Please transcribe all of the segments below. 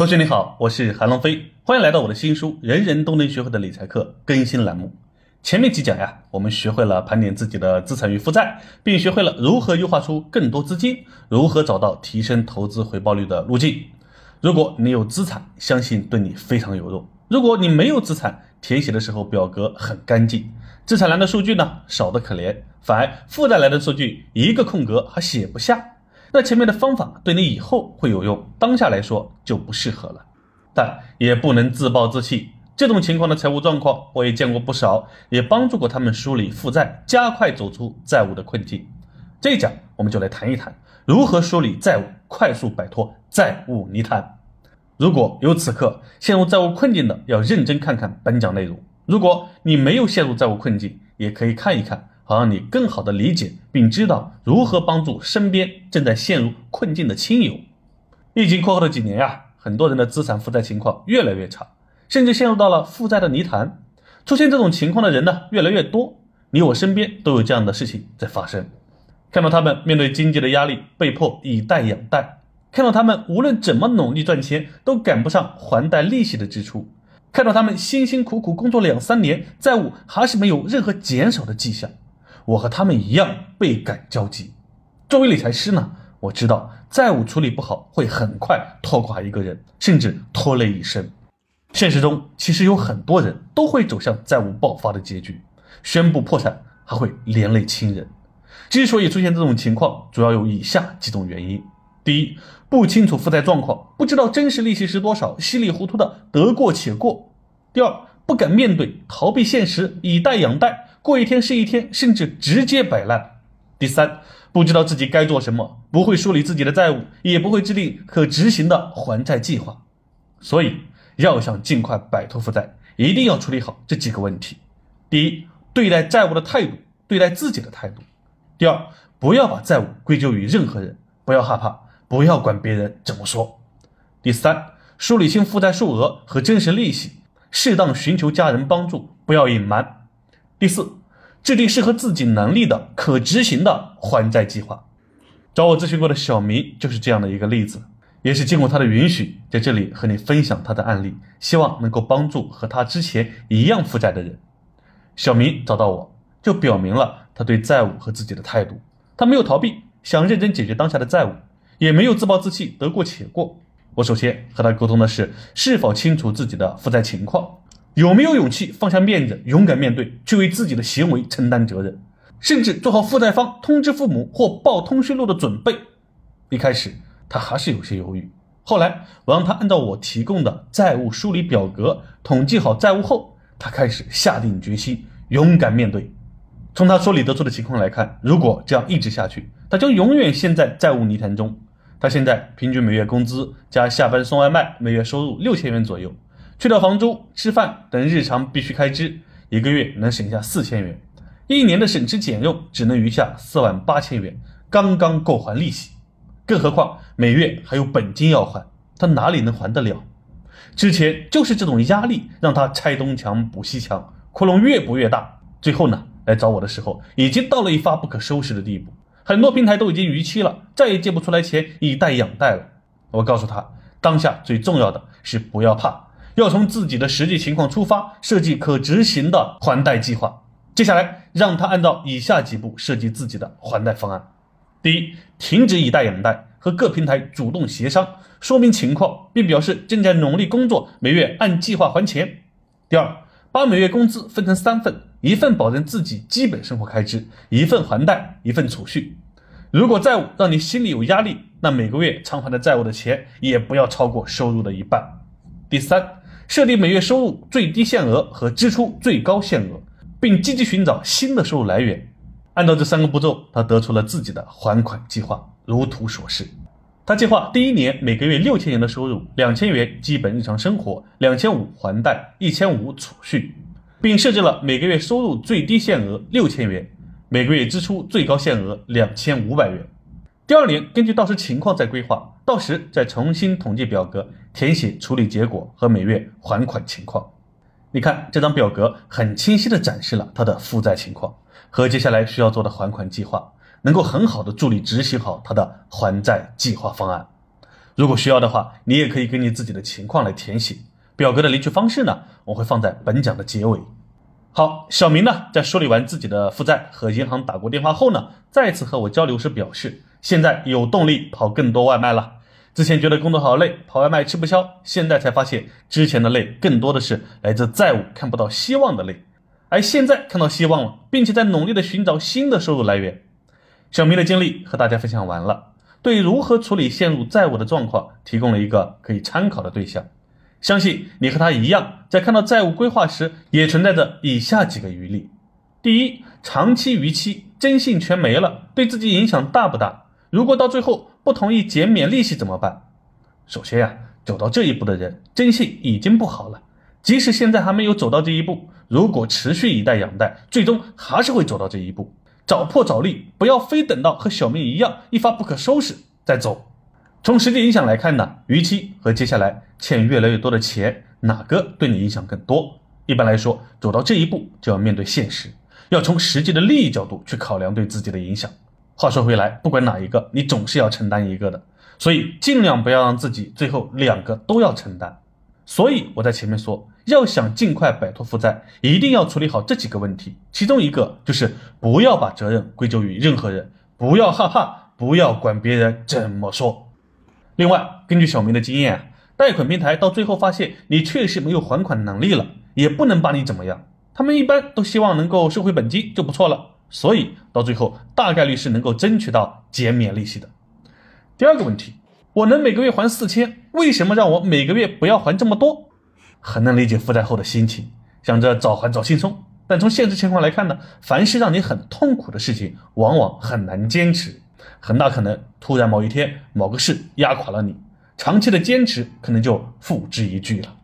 同学你好，我是韩龙飞，欢迎来到我的新书《人人都能学会的理财课》更新栏目。前面几讲呀，我们学会了盘点自己的资产与负债，并学会了如何优化出更多资金，如何找到提升投资回报率的路径。如果你有资产，相信对你非常有用；如果你没有资产，填写的时候表格很干净，资产栏的数据呢少得可怜，反而负债栏的数据一个空格还写不下。那前面的方法对你以后会有用，当下来说就不适合了。但也不能自暴自弃，这种情况的财务状况我也见过不少，也帮助过他们梳理负债，加快走出债务的困境。这一讲我们就来谈一谈如何梳理债务，快速摆脱债务泥潭。如果有此刻陷入债务困境的，要认真看看本讲内容。如果你没有陷入债务困境，也可以看一看。好让你更好的理解并知道如何帮助身边正在陷入困境的亲友。疫情过后的几年呀，很多人的资产负债情况越来越差，甚至陷入到了负债的泥潭。出现这种情况的人呢，越来越多。你我身边都有这样的事情在发生。看到他们面对经济的压力，被迫以贷养贷；看到他们无论怎么努力赚钱，都赶不上还贷利息的支出；看到他们辛辛苦苦工作两三年，债务还是没有任何减少的迹象。我和他们一样倍感焦急。作为理财师呢，我知道债务处理不好会很快拖垮一个人，甚至拖累一生。现实中其实有很多人都会走向债务爆发的结局，宣布破产还会连累亲人。之所以出现这种情况，主要有以下几种原因：第一，不清楚负债状况，不知道真实利息是多少，稀里糊涂的得过且过；第二，不敢面对，逃避现实，以贷养贷。过一天是一天，甚至直接摆烂。第三，不知道自己该做什么，不会梳理自己的债务，也不会制定可执行的还债计划。所以，要想尽快摆脱负债，一定要处理好这几个问题：第一，对待债务的态度，对待自己的态度；第二，不要把债务归咎于任何人，不要害怕，不要管别人怎么说；第三，梳理清负债数额和真实利息，适当寻求家人帮助，不要隐瞒。第四，制定适合自己能力的可执行的还债计划。找我咨询过的小明就是这样的一个例子，也是经过他的允许，在这里和你分享他的案例，希望能够帮助和他之前一样负债的人。小明找到我，就表明了他对债务和自己的态度，他没有逃避，想认真解决当下的债务，也没有自暴自弃，得过且过。我首先和他沟通的是，是否清楚自己的负债情况。有没有勇气放下面子，勇敢面对，去为自己的行为承担责任，甚至做好负债方通知父母或报通讯录的准备？一开始他还是有些犹豫，后来我让他按照我提供的债务梳理表格统计好债务后，他开始下定决心，勇敢面对。从他说理得出的情况来看，如果这样一直下去，他将永远陷在债务泥潭中。他现在平均每月工资加下班送外卖，每月收入六千元左右。去掉房租、吃饭等日常必须开支，一个月能省下四千元，一年的省吃俭用只能余下四万八千元，刚刚够还利息。更何况每月还有本金要还，他哪里能还得了？之前就是这种压力让他拆东墙补西墙，窟窿越补越大。最后呢，来找我的时候已经到了一发不可收拾的地步，很多平台都已经逾期了，再也借不出来钱以贷养贷了。我告诉他，当下最重要的是不要怕。要从自己的实际情况出发，设计可执行的还贷计划。接下来，让他按照以下几步设计自己的还贷方案：第一，停止以贷养贷，和各平台主动协商，说明情况，并表示正在努力工作，每月按计划还钱。第二，把每月工资分成三份，一份保证自己基本生活开支，一份还贷，一份储蓄。如果债务让你心里有压力，那每个月偿还的债务的钱也不要超过收入的一半。第三。设定每月收入最低限额和支出最高限额，并积极寻找新的收入来源。按照这三个步骤，他得出了自己的还款计划，如图所示。他计划第一年每个月六千元的收入，两千元基本日常生活，两千五还贷，一千五储蓄，并设置了每个月收入最低限额六千元，每个月支出最高限额两千五百元。第二年根据到时情况再规划，到时再重新统计表格，填写处理结果和每月还款情况。你看这张表格很清晰地展示了他的负债情况和接下来需要做的还款计划，能够很好的助力执行好他的还债计划方案。如果需要的话，你也可以根据自己的情况来填写。表格的领取方式呢，我会放在本讲的结尾。好，小明呢，在梳理完自己的负债和银行打过电话后呢，再次和我交流时表示，现在有动力跑更多外卖了。之前觉得工作好累，跑外卖吃不消，现在才发现之前的累更多的是来自债务看不到希望的累，而现在看到希望了，并且在努力的寻找新的收入来源。小明的经历和大家分享完了，对如何处理陷入债务的状况提供了一个可以参考的对象。相信你和他一样，在看到债务规划时，也存在着以下几个余力：第一，长期逾期，征信全没了，对自己影响大不大？如果到最后不同意减免利息怎么办？首先呀，走到这一步的人，征信已经不好了。即使现在还没有走到这一步，如果持续以贷养贷，最终还是会走到这一步。早破早立，不要非等到和小明一样一发不可收拾再走。从实际影响来看呢，逾期和接下来欠越来越多的钱，哪个对你影响更多？一般来说，走到这一步就要面对现实，要从实际的利益角度去考量对自己的影响。话说回来，不管哪一个，你总是要承担一个的，所以尽量不要让自己最后两个都要承担。所以我在前面说，要想尽快摆脱负债，一定要处理好这几个问题，其中一个就是不要把责任归咎于任何人，不要害怕，不要管别人怎么说。另外，根据小明的经验，贷款平台到最后发现你确实没有还款能力了，也不能把你怎么样。他们一般都希望能够收回本金就不错了，所以到最后大概率是能够争取到减免利息的。第二个问题，我能每个月还四千，为什么让我每个月不要还这么多？很能理解负债后的心情，想着早还早轻松。但从现实情况来看呢，凡是让你很痛苦的事情，往往很难坚持。很大可能突然某一天某个事压垮了你，长期的坚持可能就付之一炬了。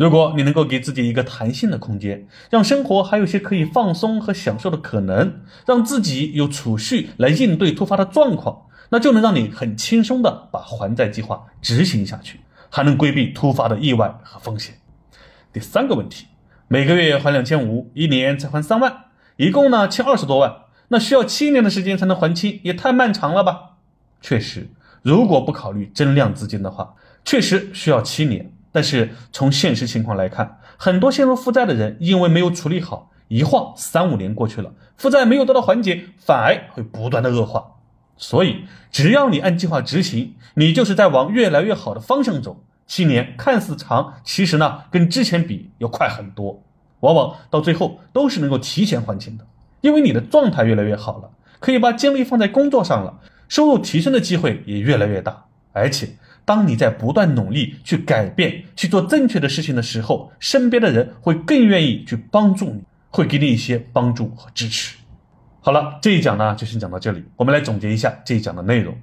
如果你能够给自己一个弹性的空间，让生活还有些可以放松和享受的可能，让自己有储蓄来应对突发的状况，那就能让你很轻松的把还债计划执行下去，还能规避突发的意外和风险。第三个问题，每个月还两千五，一年才还三万，一共呢欠二十多万。那需要七年的时间才能还清，也太漫长了吧？确实，如果不考虑增量资金的话，确实需要七年。但是从现实情况来看，很多陷入负债的人因为没有处理好，一晃三五年过去了，负债没有得到缓解，反而会不断的恶化。所以，只要你按计划执行，你就是在往越来越好的方向走。七年看似长，其实呢，跟之前比要快很多，往往到最后都是能够提前还清的。因为你的状态越来越好了，可以把精力放在工作上了，收入提升的机会也越来越大。而且，当你在不断努力去改变、去做正确的事情的时候，身边的人会更愿意去帮助你，会给你一些帮助和支持。好了，这一讲呢就先讲到这里。我们来总结一下这一讲的内容：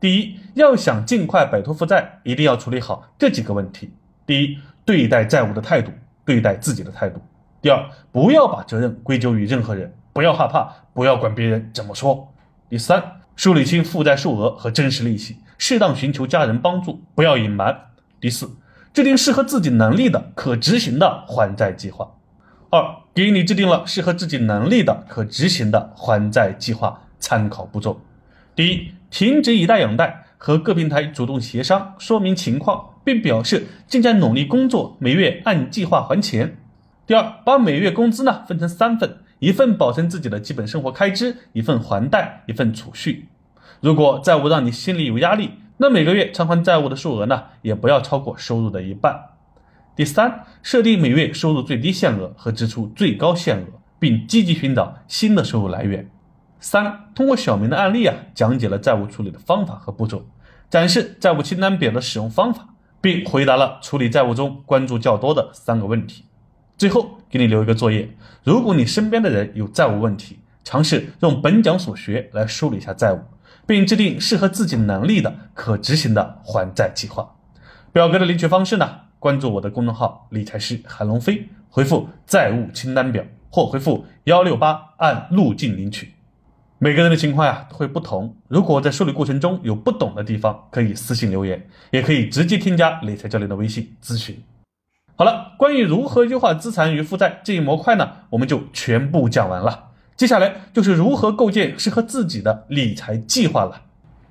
第一，要想尽快摆脱负债，一定要处理好这几个问题。第一，对待债务的态度，对待自己的态度。第二，不要把责任归咎于任何人。不要害怕，不要管别人怎么说。第三，梳理清负债数额和真实利息，适当寻求家人帮助，不要隐瞒。第四，制定适合自己能力的可执行的还债计划。二，给你制定了适合自己能力的可执行的还债计划参考步骤：第一，停止以贷养贷，和各平台主动协商，说明情况，并表示正在努力工作，每月按计划还钱。第二，把每月工资呢分成三份。一份保证自己的基本生活开支，一份还贷，一份储蓄。如果债务让你心里有压力，那每个月偿还债务的数额呢，也不要超过收入的一半。第三，设定每月收入最低限额和支出最高限额，并积极寻找新的收入来源。三，通过小明的案例啊，讲解了债务处理的方法和步骤，展示债务清单表的使用方法，并回答了处理债务中关注较多的三个问题。最后给你留一个作业，如果你身边的人有债务问题，尝试用本讲所学来梳理一下债务，并制定适合自己能力的可执行的还债计划。表格的领取方式呢？关注我的公众号“理财师韩龙飞”，回复“债务清单表”或回复“幺六八”按路径领取。每个人的情况呀都会不同，如果在梳理过程中有不懂的地方，可以私信留言，也可以直接添加理财教练的微信咨询。好了，关于如何优化资产与负债这一模块呢，我们就全部讲完了。接下来就是如何构建适合自己的理财计划了。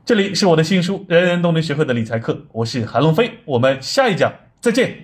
这里是我的新书《人人都能学会的理财课》，我是韩龙飞，我们下一讲再见。